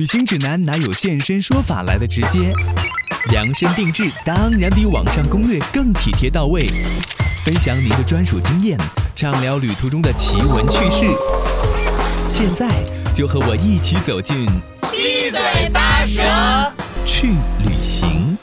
旅行指南哪有现身说法来的直接？量身定制当然比网上攻略更体贴到位。分享您的专属经验，畅聊旅途中的奇闻趣事。现在就和我一起走进七嘴八舌去旅行。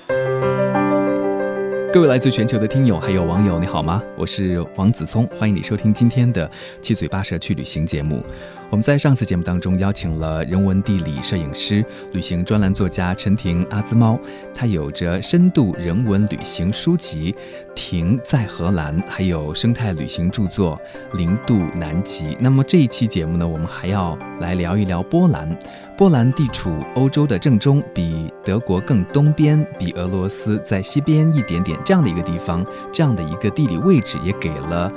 各位来自全球的听友还有网友，你好吗？我是王子聪，欢迎你收听今天的七嘴八舌去旅行节目。我们在上次节目当中邀请了人文地理摄影师、旅行专栏作家陈婷阿兹猫，他有着深度人文旅行书籍《婷在荷兰》，还有生态旅行著作《零度南极》。那么这一期节目呢，我们还要来聊一聊波兰。波兰地处欧洲的正中，比德国更东边，比俄罗斯在西边一点点，这样的一个地方，这样的一个地理位置，也给了。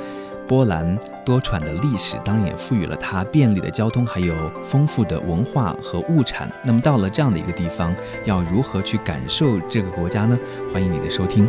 波兰多舛的历史，当然也赋予了它便利的交通，还有丰富的文化和物产。那么到了这样的一个地方，要如何去感受这个国家呢？欢迎你的收听。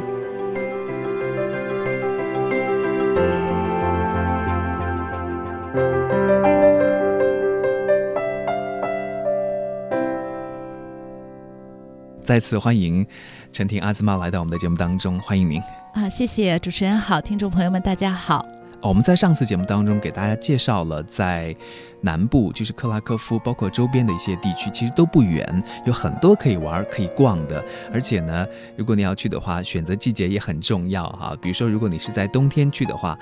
再次欢迎陈婷阿兹玛来到我们的节目当中，欢迎您啊！谢谢主持人好，听众朋友们大家好。我们在上次节目当中给大家介绍了，在南部就是克拉科夫，包括周边的一些地区，其实都不远，有很多可以玩、可以逛的。而且呢，如果你要去的话，选择季节也很重要哈。比如说，如果你是在冬天去的话。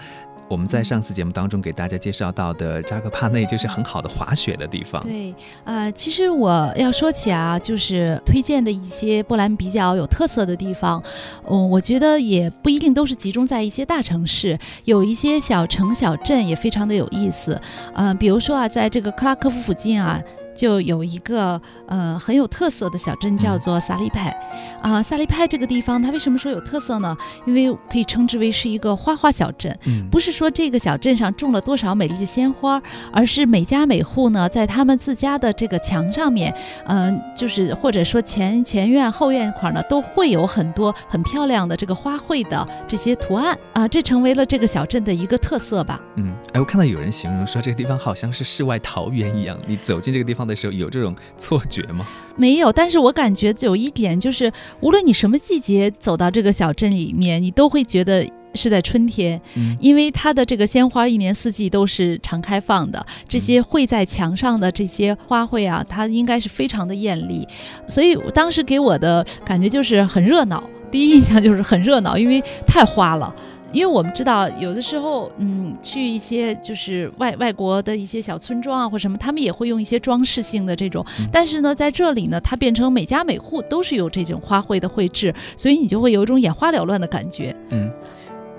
我们在上次节目当中给大家介绍到的扎克帕内就是很好的滑雪的地方。对，呃，其实我要说起啊，就是推荐的一些波兰比较有特色的地方，嗯，我觉得也不一定都是集中在一些大城市，有一些小城小镇也非常的有意思。嗯，比如说啊，在这个克拉科夫附近啊。就有一个呃很有特色的小镇，叫做萨利派，啊，萨利派这个地方它为什么说有特色呢？因为可以称之为是一个花花小镇，不是说这个小镇上种了多少美丽的鲜花，而是每家每户呢在他们自家的这个墙上面，嗯，就是或者说前前院后院块呢都会有很多很漂亮的这个花卉的这些图案啊，这成为了这个小镇的一个特色吧。嗯，哎，我看到有人形容说这个地方好像是世外桃源一样，你走进这个地方。的时候有这种错觉吗？没有，但是我感觉有一点就是，无论你什么季节走到这个小镇里面，你都会觉得是在春天，因为它的这个鲜花一年四季都是常开放的，这些绘在墙上的这些花卉啊，它应该是非常的艳丽，所以当时给我的感觉就是很热闹，第一印象就是很热闹，因为太花了。因为我们知道，有的时候，嗯，去一些就是外外国的一些小村庄啊，或什么，他们也会用一些装饰性的这种。但是呢，在这里呢，它变成每家每户都是有这种花卉的绘制，所以你就会有一种眼花缭乱的感觉。嗯，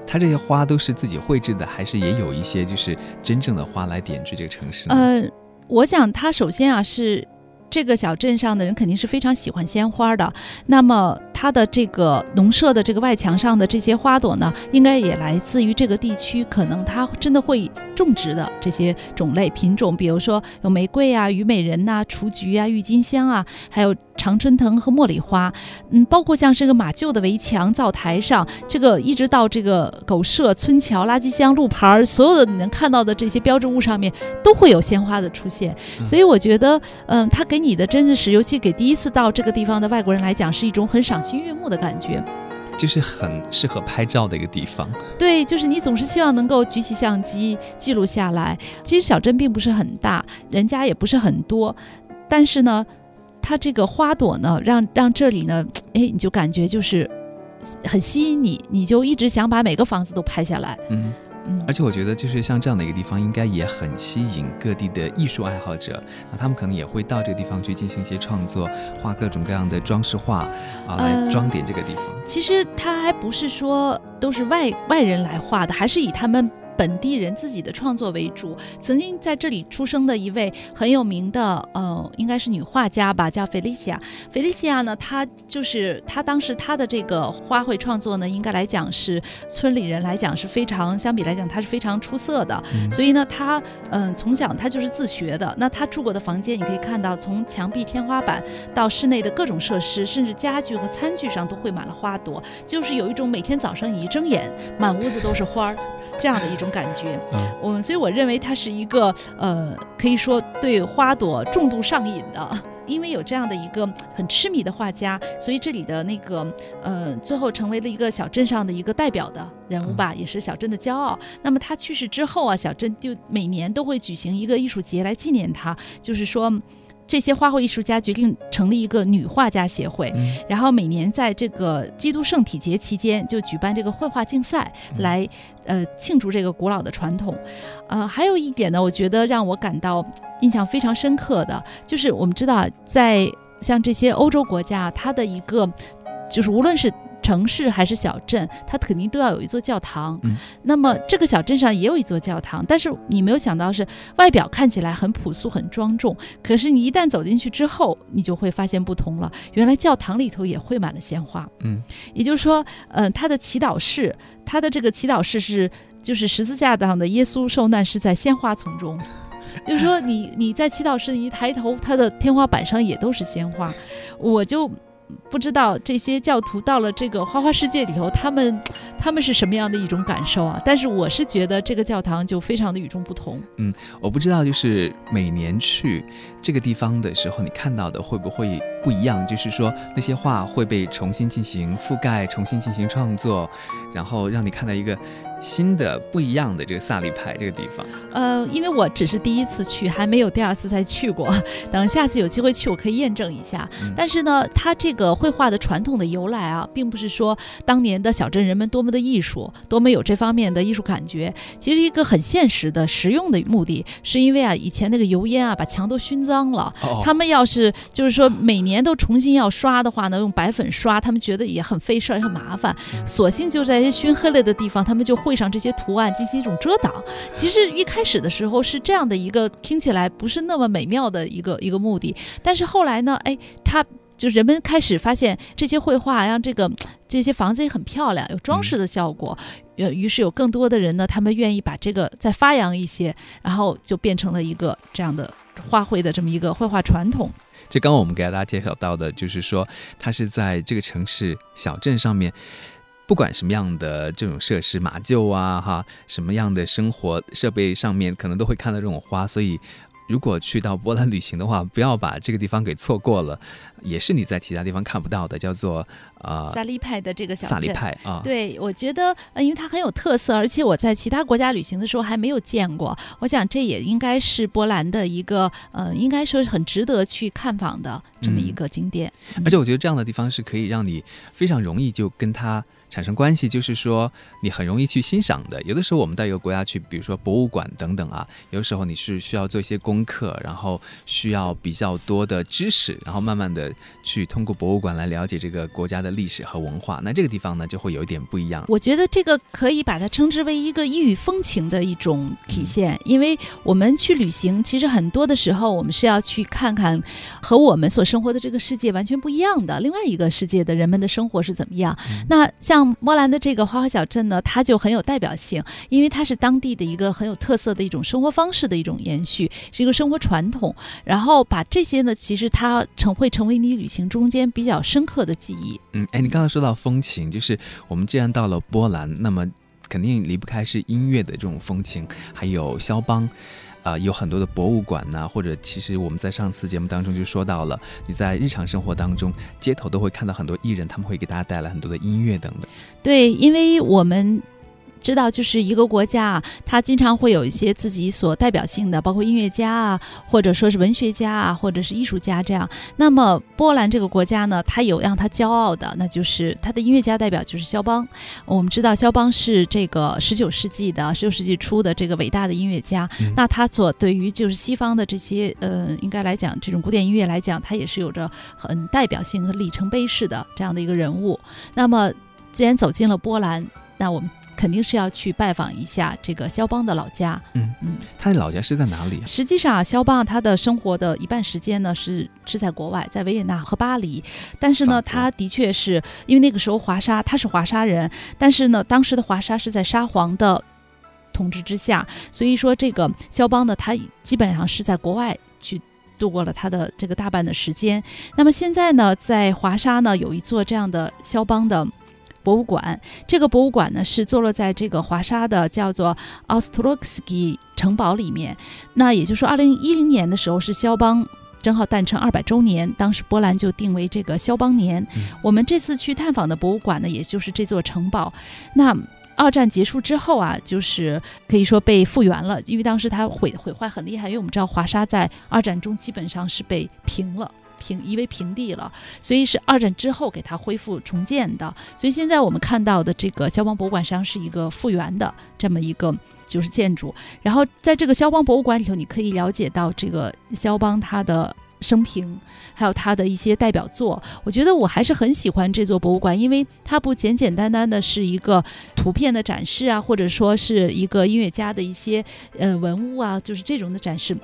它这些花都是自己绘制的，还是也有一些就是真正的花来点缀这个城市？呃，我想它首先啊是。这个小镇上的人肯定是非常喜欢鲜花的，那么它的这个农舍的这个外墙上的这些花朵呢，应该也来自于这个地区，可能它真的会种植的这些种类品种，比如说有玫瑰啊、虞美人呐、雏菊啊、郁金香啊，还有。常春藤和茉莉花，嗯，包括像这个马厩的围墙、灶台上，这个一直到这个狗舍、村桥、垃圾箱、路牌儿，所有的你能看到的这些标志物上面，都会有鲜花的出现。所以我觉得，嗯，它给你的真的是，尤其给第一次到这个地方的外国人来讲，是一种很赏心悦目的感觉。就是很适合拍照的一个地方。对，就是你总是希望能够举起相机记录下来。其实小镇并不是很大，人家也不是很多，但是呢。它这个花朵呢，让让这里呢，哎，你就感觉就是很吸引你，你就一直想把每个房子都拍下来。嗯嗯，而且我觉得就是像这样的一个地方，应该也很吸引各地的艺术爱好者。那他们可能也会到这个地方去进行一些创作，画各种各样的装饰画啊，来装点这个地方。其实它还不是说都是外外人来画的，还是以他们。本地人自己的创作为主，曾经在这里出生的一位很有名的，呃，应该是女画家吧，叫菲利西亚。菲利西亚呢，她就是她当时她的这个花卉创作呢，应该来讲是村里人来讲是非常，相比来讲她是非常出色的。所以呢，她嗯，从小她就是自学的。那她住过的房间，你可以看到，从墙壁、天花板到室内的各种设施，甚至家具和餐具上都绘满了花朵，就是有一种每天早上你一睁眼，满屋子都是花儿。这样的一种感觉，我所以我认为它是一个呃，可以说对花朵重度上瘾的因为有这样的一个很痴迷的画家，所以这里的那个呃，最后成为了一个小镇上的一个代表的人物吧，也是小镇的骄傲。那么他去世之后啊，小镇就每年都会举行一个艺术节来纪念他，就是说。这些花卉艺术家决定成立一个女画家协会，然后每年在这个基督圣体节期间就举办这个绘画竞赛，来呃庆祝这个古老的传统。呃，还有一点呢，我觉得让我感到印象非常深刻的就是，我们知道在像这些欧洲国家，它的一个就是无论是。城市还是小镇，它肯定都要有一座教堂。嗯，那么这个小镇上也有一座教堂，但是你没有想到是外表看起来很朴素、很庄重，可是你一旦走进去之后，你就会发现不同了。原来教堂里头也绘满了鲜花。嗯，也就是说，嗯，它的祈祷室，它的这个祈祷室是就是十字架上的耶稣受难是在鲜花丛中，就是说你你在祈祷室一抬头，它的天花板上也都是鲜花，我就。不知道这些教徒到了这个花花世界里头，他们他们是什么样的一种感受啊？但是我是觉得这个教堂就非常的与众不同。嗯，我不知道，就是每年去这个地方的时候，你看到的会不会不一样？就是说那些画会被重新进行覆盖，重新进行创作，然后让你看到一个。新的不一样的这个萨利派这个地方，呃，因为我只是第一次去，还没有第二次再去过。等下次有机会去，我可以验证一下。但是呢，它这个绘画的传统的由来啊，并不是说当年的小镇人们多么的艺术，多么有这方面的艺术感觉。其实一个很现实的、实用的目的，是因为啊，以前那个油烟啊，把墙都熏脏了。他们要是就是说每年都重新要刷的话呢，用白粉刷，他们觉得也很费事儿，也很麻烦。索性就在一些熏黑了的地方，他们就会。绘上这些图案进行一种遮挡，其实一开始的时候是这样的一个听起来不是那么美妙的一个一个目的，但是后来呢，哎，他就人们开始发现这些绘画让这个这些房子也很漂亮，有装饰的效果，呃，于是有更多的人呢，他们愿意把这个再发扬一些，然后就变成了一个这样的花卉的这么一个绘画传统。就刚刚我们给大家介绍到的，就是说它是在这个城市小镇上面。不管什么样的这种设施，马厩啊，哈，什么样的生活设备上面，可能都会看到这种花。所以，如果去到波兰旅行的话，不要把这个地方给错过了，也是你在其他地方看不到的，叫做呃萨利派的这个小萨利派啊。对，我觉得，呃，因为它很有特色，而且我在其他国家旅行的时候还没有见过。我想这也应该是波兰的一个，呃，应该说是很值得去看访的这么一个景点。而且我觉得这样的地方是可以让你非常容易就跟它。产生关系就是说，你很容易去欣赏的。有的时候我们到一个国家去，比如说博物馆等等啊，有的时候你是需要做一些功课，然后需要比较多的知识，然后慢慢的去通过博物馆来了解这个国家的历史和文化。那这个地方呢，就会有一点不一样。我觉得这个可以把它称之为一个异域风情的一种体现，因为我们去旅行，其实很多的时候我们是要去看看和我们所生活的这个世界完全不一样的另外一个世界的人们的生活是怎么样。那像。像波兰的这个花花小镇呢，它就很有代表性，因为它是当地的一个很有特色的一种生活方式的一种延续，是一个生活传统。然后把这些呢，其实它成会成为你旅行中间比较深刻的记忆。嗯，哎，你刚才说到风情，就是我们既然到了波兰，那么肯定离不开是音乐的这种风情，还有肖邦。啊，有很多的博物馆呐，或者其实我们在上次节目当中就说到了，你在日常生活当中，街头都会看到很多艺人，他们会给大家带来很多的音乐等等。对，因为我们。知道，就是一个国家啊，它经常会有一些自己所代表性的，包括音乐家啊，或者说是文学家啊，或者是艺术家这样。那么波兰这个国家呢，它有让它骄傲的，那就是它的音乐家代表就是肖邦。我们知道肖邦是这个十九世纪的十九世纪初的这个伟大的音乐家。那他所对于就是西方的这些呃，应该来讲这种古典音乐来讲，他也是有着很代表性和里程碑式的这样的一个人物。那么既然走进了波兰，那我们。肯定是要去拜访一下这个肖邦的老家。嗯嗯，他的老家是在哪里？实际上啊，肖邦他的生活的一半时间呢是是在国外，在维也纳和巴黎。但是呢，他的确是因为那个时候华沙他是华沙人，但是呢，当时的华沙是在沙皇的统治之下，所以说这个肖邦呢，他基本上是在国外去度过了他的这个大半的时间。那么现在呢，在华沙呢有一座这样的肖邦的。博物馆，这个博物馆呢是坐落在这个华沙的叫做奥斯特洛克斯基城堡里面。那也就是说，二零一零年的时候是肖邦正好诞辰二百周年，当时波兰就定为这个肖邦年。我们这次去探访的博物馆呢，也就是这座城堡。那二战结束之后啊，就是可以说被复原了，因为当时它毁毁坏很厉害。因为我们知道华沙在二战中基本上是被平了。平夷为平地了，所以是二战之后给它恢复重建的。所以现在我们看到的这个肖邦博物馆实际上是一个复原的这么一个就是建筑。然后在这个肖邦博物馆里头，你可以了解到这个肖邦他的生平，还有他的一些代表作。我觉得我还是很喜欢这座博物馆，因为它不简简单单的是一个图片的展示啊，或者说是一个音乐家的一些呃文物啊，就是这种的展示。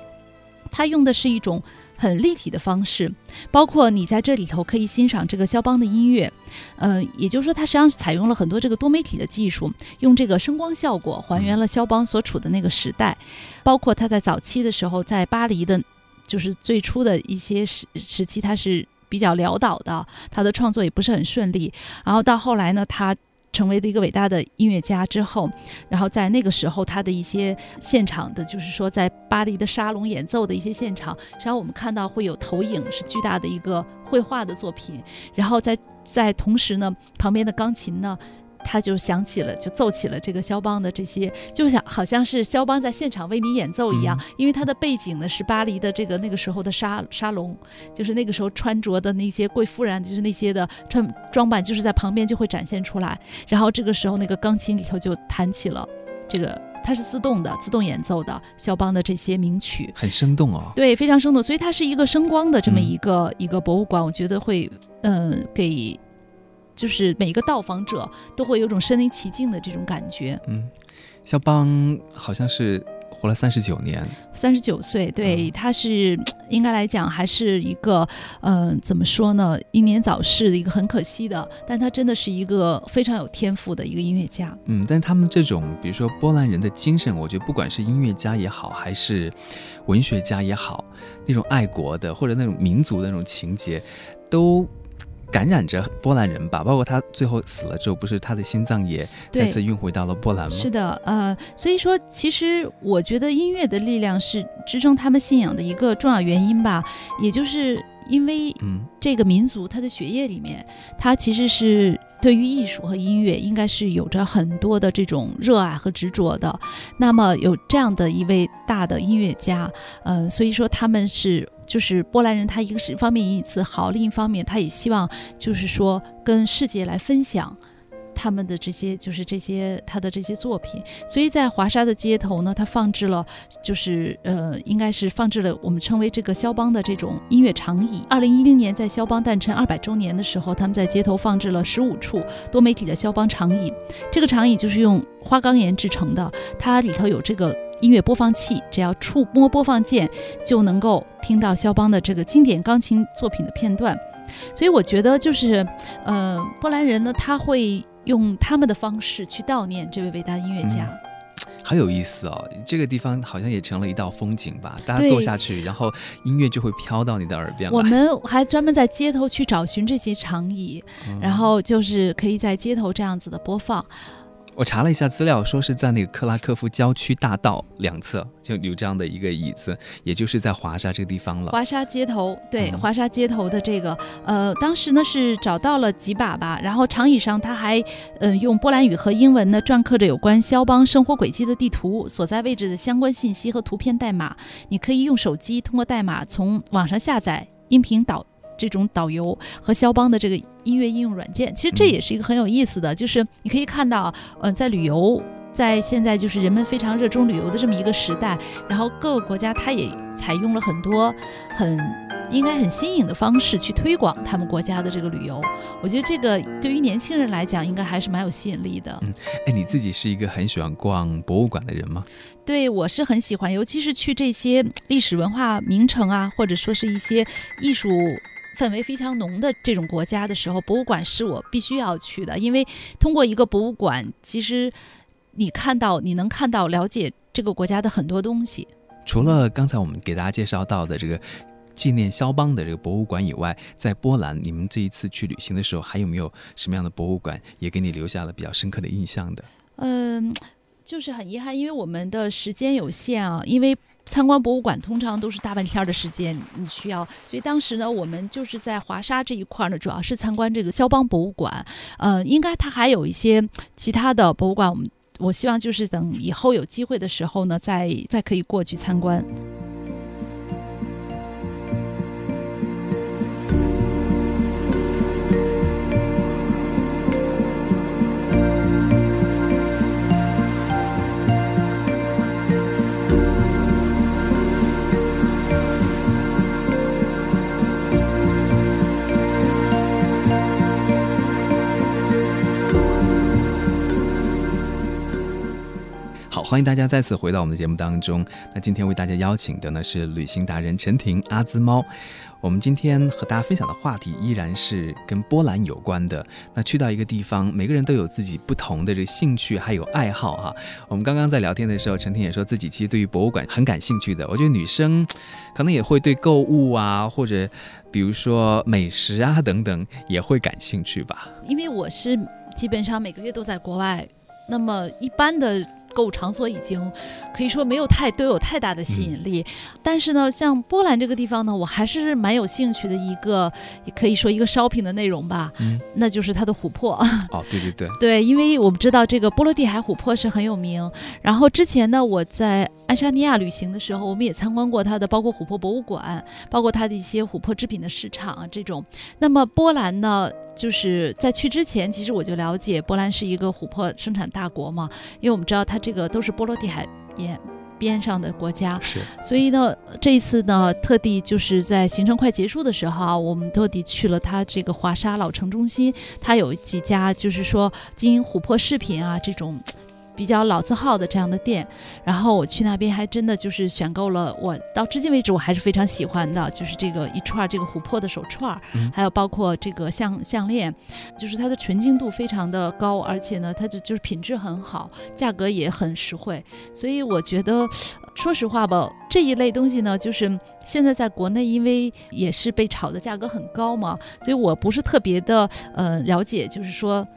它用的是一种。很立体的方式，包括你在这里头可以欣赏这个肖邦的音乐，呃，也就是说，它实际上是采用了很多这个多媒体的技术，用这个声光效果还原了肖邦所处的那个时代，包括他在早期的时候在巴黎的，就是最初的一些时时期，他是比较潦倒的，他的创作也不是很顺利，然后到后来呢，他。成为了一个伟大的音乐家之后，然后在那个时候，他的一些现场的，就是说在巴黎的沙龙演奏的一些现场，然后我们看到会有投影，是巨大的一个绘画的作品。然后在在同时呢，旁边的钢琴呢。他就想起了，就奏起了这个肖邦的这些，就想好像是肖邦在现场为你演奏一样。因为他的背景呢是巴黎的这个那个时候的沙沙龙，就是那个时候穿着的那些贵妇人，就是那些的穿装扮，就是在旁边就会展现出来。然后这个时候那个钢琴里头就弹起了这个，它是自动的，自动演奏的肖邦的这些名曲，很生动哦。对，非常生动。所以它是一个声光的这么一个一个博物馆，我觉得会嗯给。就是每一个到访者都会有种身临其境的这种感觉。嗯，肖邦好像是活了三十九年，三十九岁，对，他是应该来讲还是一个，嗯，怎么说呢？英年早逝的一个很可惜的，但他真的是一个非常有天赋的一个音乐家。嗯，但他们这种，比如说波兰人的精神，我觉得不管是音乐家也好，还是文学家也好，那种爱国的或者那种民族的那种情节，都。感染着波兰人吧，包括他最后死了之后，不是他的心脏也再次运回到了波兰吗？是的，呃，所以说，其实我觉得音乐的力量是支撑他们信仰的一个重要原因吧，也就是因为，嗯，这个民族他的血液里面，他其实是对于艺术和音乐应该是有着很多的这种热爱和执着的。那么有这样的一位大的音乐家，嗯，所以说他们是。就是波兰人，他一个是方面引以自豪，另一方面他也希望，就是说跟世界来分享他们的这些，就是这些他的这些作品。所以在华沙的街头呢，他放置了，就是呃，应该是放置了我们称为这个肖邦的这种音乐长椅。二零一零年在肖邦诞辰二百周年的时候，他们在街头放置了十五处多媒体的肖邦长椅。这个长椅就是用花岗岩制成的，它里头有这个。音乐播放器，只要触摸播放键，就能够听到肖邦的这个经典钢琴作品的片段。所以我觉得，就是，呃，波兰人呢，他会用他们的方式去悼念这位伟大的音乐家。好有意思哦，这个地方好像也成了一道风景吧？大家坐下去，然后音乐就会飘到你的耳边。我们还专门在街头去找寻这些长椅，然后就是可以在街头这样子的播放。我查了一下资料，说是在那个克拉科夫郊区大道两侧就有这样的一个椅子，也就是在华沙这个地方了。华沙街头，对，华沙街头的这个，呃，当时呢是找到了几把吧，然后长椅上他还，嗯，用波兰语和英文呢篆刻着有关肖邦生活轨迹的地图、所在位置的相关信息和图片代码。你可以用手机通过代码从网上下载音频导。这种导游和肖邦的这个音乐应用软件，其实这也是一个很有意思的，就是你可以看到，嗯，在旅游，在现在就是人们非常热衷旅游的这么一个时代，然后各个国家它也采用了很多很应该很新颖的方式去推广他们国家的这个旅游。我觉得这个对于年轻人来讲，应该还是蛮有吸引力的。嗯，哎，你自己是一个很喜欢逛博物馆的人吗？对，我是很喜欢，尤其是去这些历史文化名城啊，或者说是一些艺术。氛围非常浓的这种国家的时候，博物馆是我必须要去的，因为通过一个博物馆，其实你看到你能看到了解这个国家的很多东西。除了刚才我们给大家介绍到的这个纪念肖邦的这个博物馆以外，在波兰，你们这一次去旅行的时候，还有没有什么样的博物馆也给你留下了比较深刻的印象的？嗯。就是很遗憾，因为我们的时间有限啊，因为参观博物馆通常都是大半天的时间，你需要，所以当时呢，我们就是在华沙这一块呢，主要是参观这个肖邦博物馆，呃，应该它还有一些其他的博物馆，我们我希望就是等以后有机会的时候呢，再再可以过去参观。欢迎大家再次回到我们的节目当中。那今天为大家邀请的呢是旅行达人陈婷阿兹猫。我们今天和大家分享的话题依然是跟波兰有关的。那去到一个地方，每个人都有自己不同的这兴趣还有爱好哈。我们刚刚在聊天的时候，陈婷也说自己其实对于博物馆很感兴趣的。我觉得女生可能也会对购物啊，或者比如说美食啊等等也会感兴趣吧。因为我是基本上每个月都在国外，那么一般的。购物场所已经可以说没有太都有太大的吸引力，但是呢，像波兰这个地方呢，我还是蛮有兴趣的一个，也可以说一个 shopping 的内容吧，嗯，那就是它的琥珀。哦，对对对，对，因为我们知道这个波罗的海琥珀是很有名，然后之前呢，我在。爱沙尼亚旅行的时候，我们也参观过它的，包括琥珀博物馆，包括它的一些琥珀制品的市场啊，这种。那么波兰呢，就是在去之前，其实我就了解波兰是一个琥珀生产大国嘛，因为我们知道它这个都是波罗的海边边上的国家，是。所以呢，这一次呢，特地就是在行程快结束的时候啊，我们特地去了它这个华沙老城中心，它有几家就是说经营琥珀饰品啊这种。比较老字号的这样的店，然后我去那边还真的就是选购了，我到至今为止我还是非常喜欢的，就是这个一串这个琥珀的手串，还有包括这个项项链，就是它的纯净度非常的高，而且呢，它的就是品质很好，价格也很实惠，所以我觉得，说实话吧，这一类东西呢，就是现在在国内因为也是被炒的价格很高嘛，所以我不是特别的呃了解，就是说。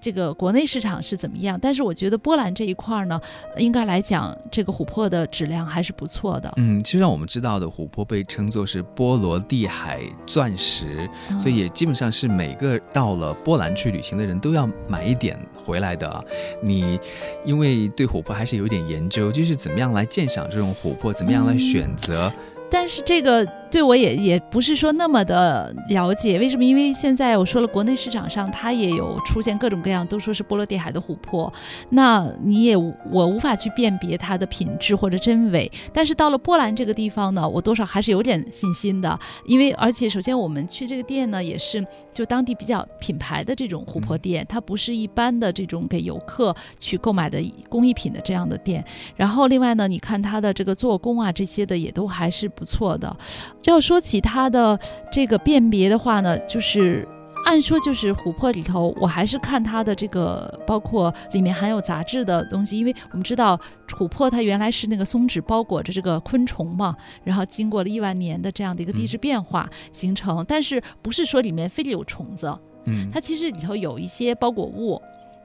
这个国内市场是怎么样？但是我觉得波兰这一块呢，应该来讲，这个琥珀的质量还是不错的。嗯，就像我们知道的琥珀被称作是波罗的海钻石，所以也基本上是每个到了波兰去旅行的人都要买一点回来的。你因为对琥珀还是有点研究，就是怎么样来鉴赏这种琥珀，怎么样来选择。但是这个。对我也也不是说那么的了解，为什么？因为现在我说了，国内市场上它也有出现各种各样，都说是波罗的海的琥珀，那你也我无法去辨别它的品质或者真伪。但是到了波兰这个地方呢，我多少还是有点信心的，因为而且首先我们去这个店呢，也是就当地比较品牌的这种琥珀店，它不是一般的这种给游客去购买的工艺品的这样的店。然后另外呢，你看它的这个做工啊，这些的也都还是不错的。要说起它的这个辨别的话呢，就是按说就是琥珀里头，我还是看它的这个，包括里面含有杂质的东西，因为我们知道琥珀它原来是那个松脂包裹着这个昆虫嘛，然后经过了亿万年的这样的一个地质变化形成，但是不是说里面非得有虫子，嗯，它其实里头有一些包裹物。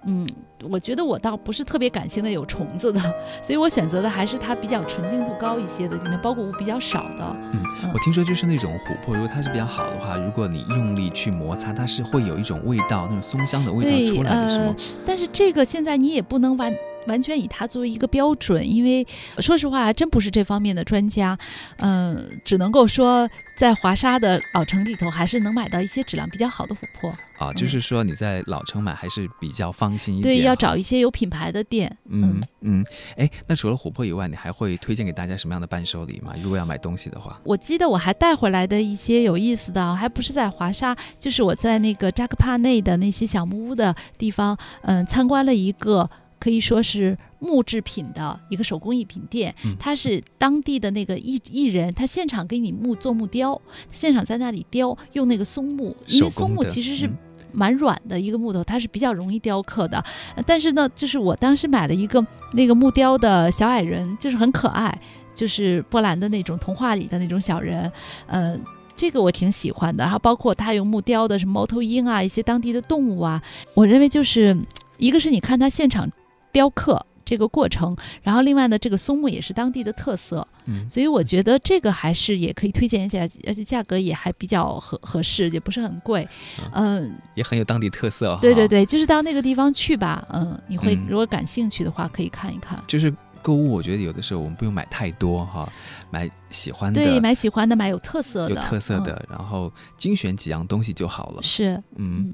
嗯，我觉得我倒不是特别感性的有虫子的，所以我选择的还是它比较纯净度高一些的，里面包裹物比较少的。嗯，我听说就是那种琥珀，如果它是比较好的话，如果你用力去摩擦，它是会有一种味道，那种松香的味道出来的是吗？但是这个现在你也不能完完全以它作为一个标准，因为说实话，还真不是这方面的专家。嗯，只能够说在华沙的老城里头，还是能买到一些质量比较好的琥珀。啊，就是说你在老城买还是比较放心一点。对，要找一些有品牌的店。嗯嗯，哎，那除了琥珀以外，你还会推荐给大家什么样的伴手礼吗？如果要买东西的话，我记得我还带回来的一些有意思的，还不是在华沙，就是我在那个扎克帕内的那些小木屋的地方，嗯，参观了一个可以说是木制品的一个手工艺品店，它是当地的那个艺艺人，他现场给你木做木雕，现场在那里雕，用那个松木，因为松木其实是。蛮软的一个木头，它是比较容易雕刻的。但是呢，就是我当时买了一个那个木雕的小矮人，就是很可爱，就是波兰的那种童话里的那种小人。呃，这个我挺喜欢的。然后包括他用木雕的什么猫头鹰啊，一些当地的动物啊，我认为就是一个是你看他现场雕刻。这个过程。然后另外呢，这个松木也是当地的特色，嗯，所以我觉得这个还是也可以推荐一下，而且价格也还比较合合适，也不是很贵，嗯，也很有当地特色。对对对，就是到那个地方去吧，嗯，你会嗯如果感兴趣的话，可以看一看。就是购物，我觉得有的时候我们不用买太多哈，买喜欢的，对，买喜欢的，买有特色的有的，特色的，然后精选几样东西就好了嗯、。是，嗯，嗯，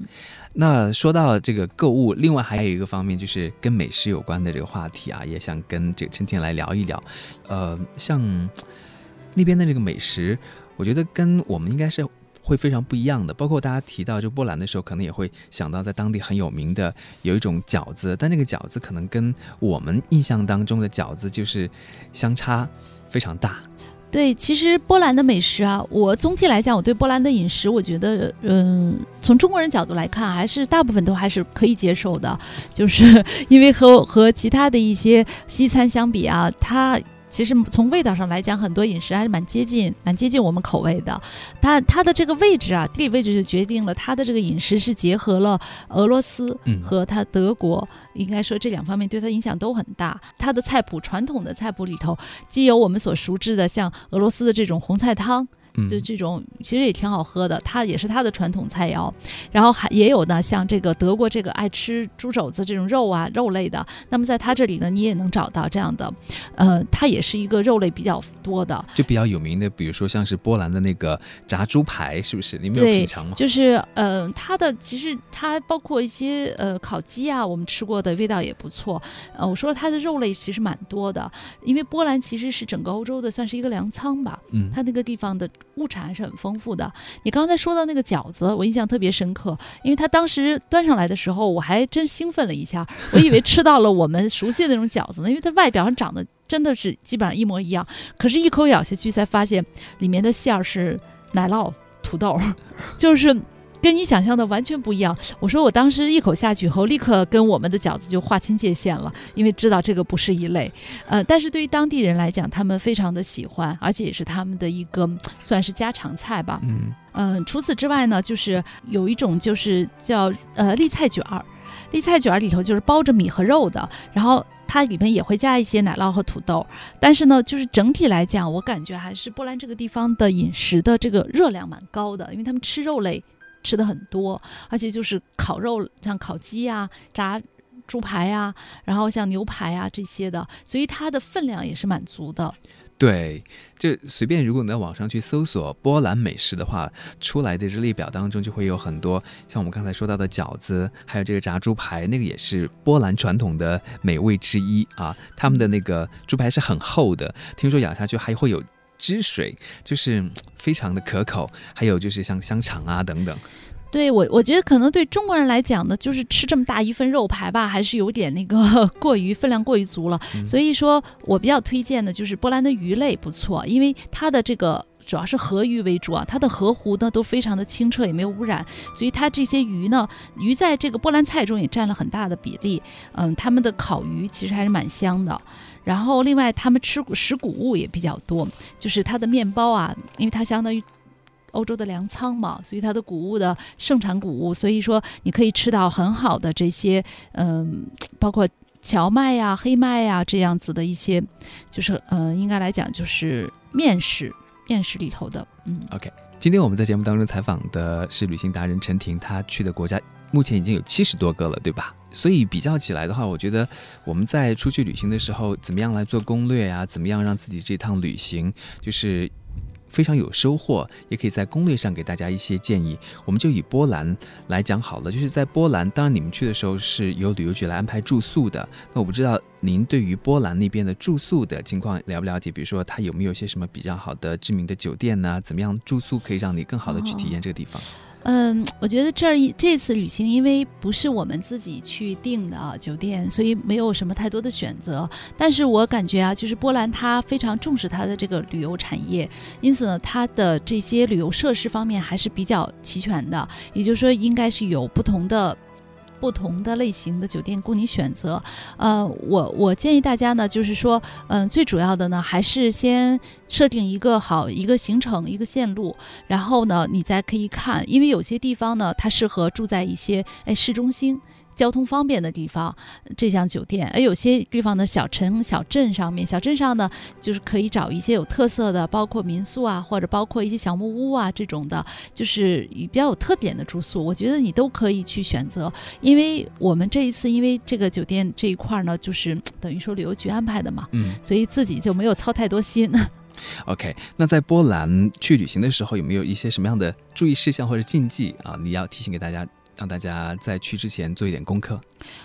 那说到这个购物，另外还有一个方面就是跟美食有关的这个话题啊，也想跟这个春天来聊一聊。呃，像那边的这个美食，我觉得跟我们应该是会非常不一样的。包括大家提到就波兰的时候，可能也会想到在当地很有名的有一种饺子，但那个饺子可能跟我们印象当中的饺子就是相差非常大。对，其实波兰的美食啊，我总体来讲，我对波兰的饮食，我觉得，嗯，从中国人角度来看，还是大部分都还是可以接受的，就是 因为和和其他的一些西餐相比啊，它。其实从味道上来讲，很多饮食还是蛮接近、蛮接近我们口味的。它它的这个位置啊，地理位置就决定了它的这个饮食是结合了俄罗斯嗯和它德国，应该说这两方面对它影响都很大。它的菜谱，传统的菜谱里头，既有我们所熟知的像俄罗斯的这种红菜汤，嗯，就这种其实也挺好喝的，它也是它的传统菜肴。然后还也有呢，像这个德国这个爱吃猪肘子这种肉啊肉类的，那么在它这里呢，你也能找到这样的，呃，它也是一个肉类比较多的，就比较有名的，比如说像是波兰的那个炸猪排，是不是？你们有品尝吗？就是呃，它的其实它包括一些呃烤鸡啊，我们吃过的味道也不错。呃，我说它的肉类其实蛮多的，因为波兰其实是整个欧洲的算是一个粮仓吧，嗯，它那个地方的物产还是很丰富的。你刚才说到那个饺子，我印象特别深刻，因为他当时端上来的时候，我还真兴奋了一下，我以为吃到了我们熟悉的那种饺子呢，因为它外表上长得真的是基本上一模一样，可是，一口咬下去才发现里面的馅儿是奶酪、土豆，就是。跟你想象的完全不一样。我说我当时一口下去后，立刻跟我们的饺子就划清界限了，因为知道这个不是一类。呃，但是对于当地人来讲，他们非常的喜欢，而且也是他们的一个算是家常菜吧。嗯嗯、除此之外呢，就是有一种就是叫呃栗菜卷儿，栗菜卷儿里头就是包着米和肉的，然后。它里面也会加一些奶酪和土豆，但是呢，就是整体来讲，我感觉还是波兰这个地方的饮食的这个热量蛮高的，因为他们吃肉类吃的很多，而且就是烤肉，像烤鸡呀、炸猪排呀、然后像牛排啊这些的，所以它的分量也是蛮足的。对，就随便如果你在网上去搜索波兰美食的话，出来的这列表当中就会有很多像我们刚才说到的饺子，还有这个炸猪排，那个也是波兰传统的美味之一啊。他们的那个猪排是很厚的，听说咬下去还会有汁水，就是嗯非常的可口。还有就是像香肠啊等等，对我，我觉得可能对中国人来讲呢，就是吃这么大一份肉排吧，还是有点那个 过于分量过于足了。嗯所以说我比较推荐的就是波兰的鱼类不错，因为它的这个。主要是河鱼为主啊，它的河湖呢都非常的清澈，也没有污染，所以它这些鱼呢，鱼在这个波兰菜中也占了很大的比例。嗯，他们的烤鱼其实还是蛮香的。然后另外他们吃食谷物也比较多，就是它的面包啊，因为它相当于欧洲的粮仓嘛，所以它的谷物的盛产谷物，所以说你可以吃到很好的这些，嗯，包括荞麦呀、黑麦呀这样子的一些，就是嗯，应该来讲就是面食，面食里头的，嗯，OK。今天我们在节目当中采访的是旅行达人陈婷，她去的国家目前已经有七十多个了，对吧？所以比较起来的话，我觉得我们在出去旅行的时候，怎么样来做攻略呀、怎么样让自己这趟旅行就是非常有收获，也可以在攻略上给大家一些建议。我们就以波兰来讲好了，就是在波兰，当然你们去的时候是由旅游局来安排住宿的。那我不知道您对于波兰那边的住宿的情况了不了解？比如说，它有没有一些什么比较好的知名的酒店呢？怎么样住宿可以让你更好的去体验这个地方？嗯，我觉得这儿一这次旅行，因为不是我们自己去订的啊酒店，所以没有什么太多的选择。但是我感觉啊，就是波兰它非常重视它的这个旅游产业，因此呢，它的这些旅游设施方面还是比较齐全的。也就是说，应该是有不同的。不同的类型的酒店供你选择，呃，我我建议大家呢，就是说，嗯、最主要的呢，还是先设定一个好一个行程一个线路，然后呢，你再可以看，因为有些地方呢，它适合住在一些哎市中心。交通方便的地方，这项酒店；而有些地方的，小城、小镇上面，小镇上呢，就是可以找一些有特色的，包括民宿啊，或者包括一些小木屋啊这种的，就是比较有特点的住宿。我觉得你都可以去选择，因为我们这一次因为这个酒店这一块呢，就是等于说旅游局安排的嘛，嗯所以自己就没有操太多心。OK。那在波兰去旅行的时候，有没有一些什么样的注意事项或者禁忌啊？你要提醒给大家，让大家在去之前做一点功课。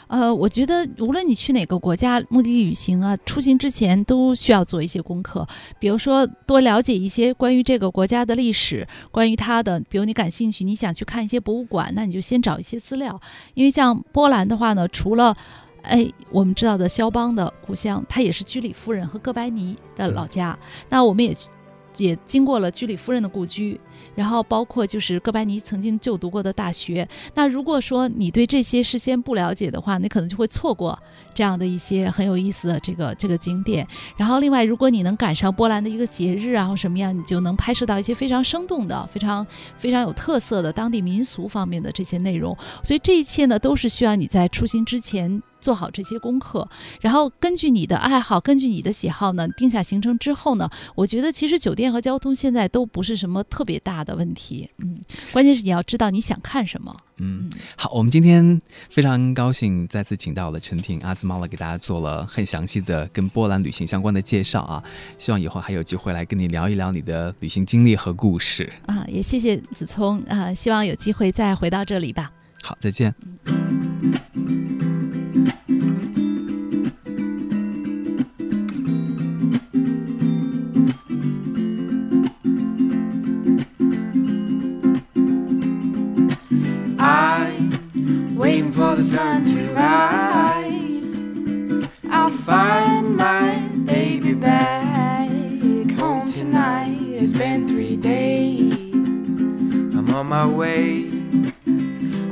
呃，我觉得无论你去哪个国家目的地旅行啊，出行之前都需要做一些功课，比如说多了解一些关于这个国家的历史，关于它的，比如你感兴趣，你想去看一些博物馆，那你就先找一些资料，因为像波兰的话呢，除了哎，我们知道的肖邦的故乡，它也是居里夫人和哥白尼的老家。那我们也去也经过了居里夫人的故居，然后包括就是哥白尼曾经就读过的大学。那如果说你对这些事先不了解的话，你可能就会错过这样的一些很有意思的这个这个景点。然后另外，如果你能赶上波兰的一个节日啊或什么样，你就能拍摄到一些非常生动的、非常非常有特色的当地民俗方面的这些内容。所以这一切呢，都是需要你在出行之前。做好这些功课，然后根据你的爱好，根据你的喜好呢，定下行程之后呢，我觉得其实酒店和交通现在都不是什么特别大的问题，嗯，关键是你要知道你想看什么。嗯，好，我们今天非常高兴再次请到了陈婷阿兹猫了给大家做了很详细的跟波兰旅行相关的介绍啊，希望以后还有机会来跟你聊一聊你的旅行经历和故事啊，也谢谢子聪啊，希望有机会再回到这里吧。好，再见。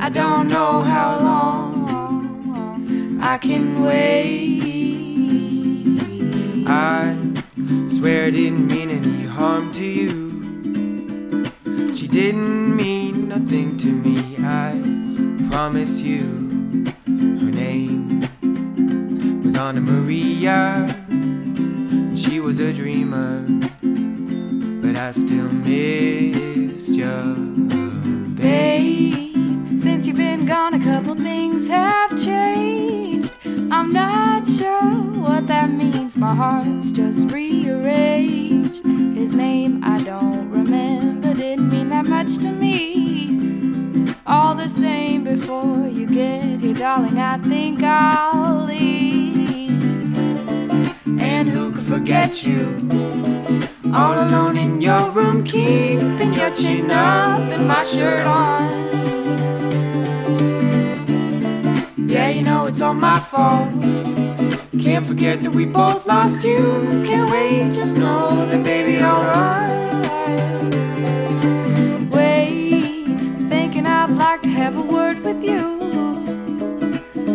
I don't know how long I can wait. I swear I didn't mean any harm to you. She didn't mean nothing to me. I promise you. Her name was Anna Maria. She was a dreamer, but I still missed you, you've been gone, a couple things have changed. I'm not sure what that means. My heart's just rearranged. His name I don't remember, didn't mean that much to me. All the same, before you get here, darling, I think I'll leave. And who could forget you? All alone in your room, keeping your chin up and my shirt on. It's all my fault. Can't forget that we both lost you. Can't wait, just know that baby, alright. Wait, thinking I'd like to have a word with you.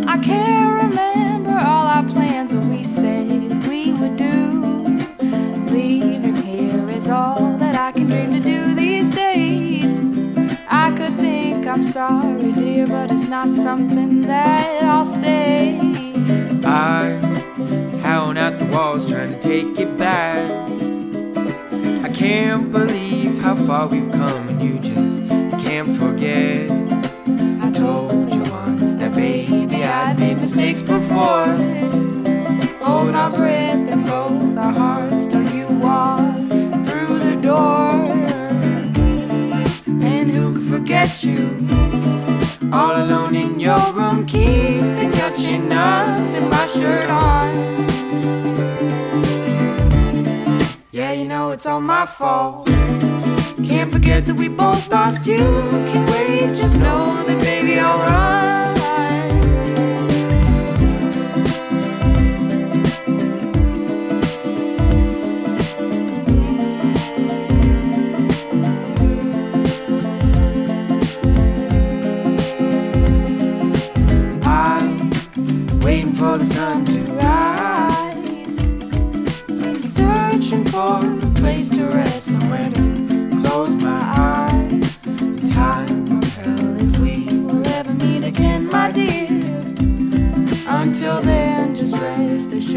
I can't I'm sorry, dear, but it's not something that I'll say. I'm howling at the walls trying to take it back. I can't believe how far we've come, and you just can't forget. I told you once that baby I'd made mistakes before. Hold our breath and both our hearts you? All alone in your room, keeping your chin up and my shirt on. Yeah, you know it's all my fault. Can't forget that we both lost you. Can't wait, just know that baby, alright. I'm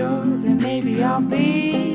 that maybe I'll be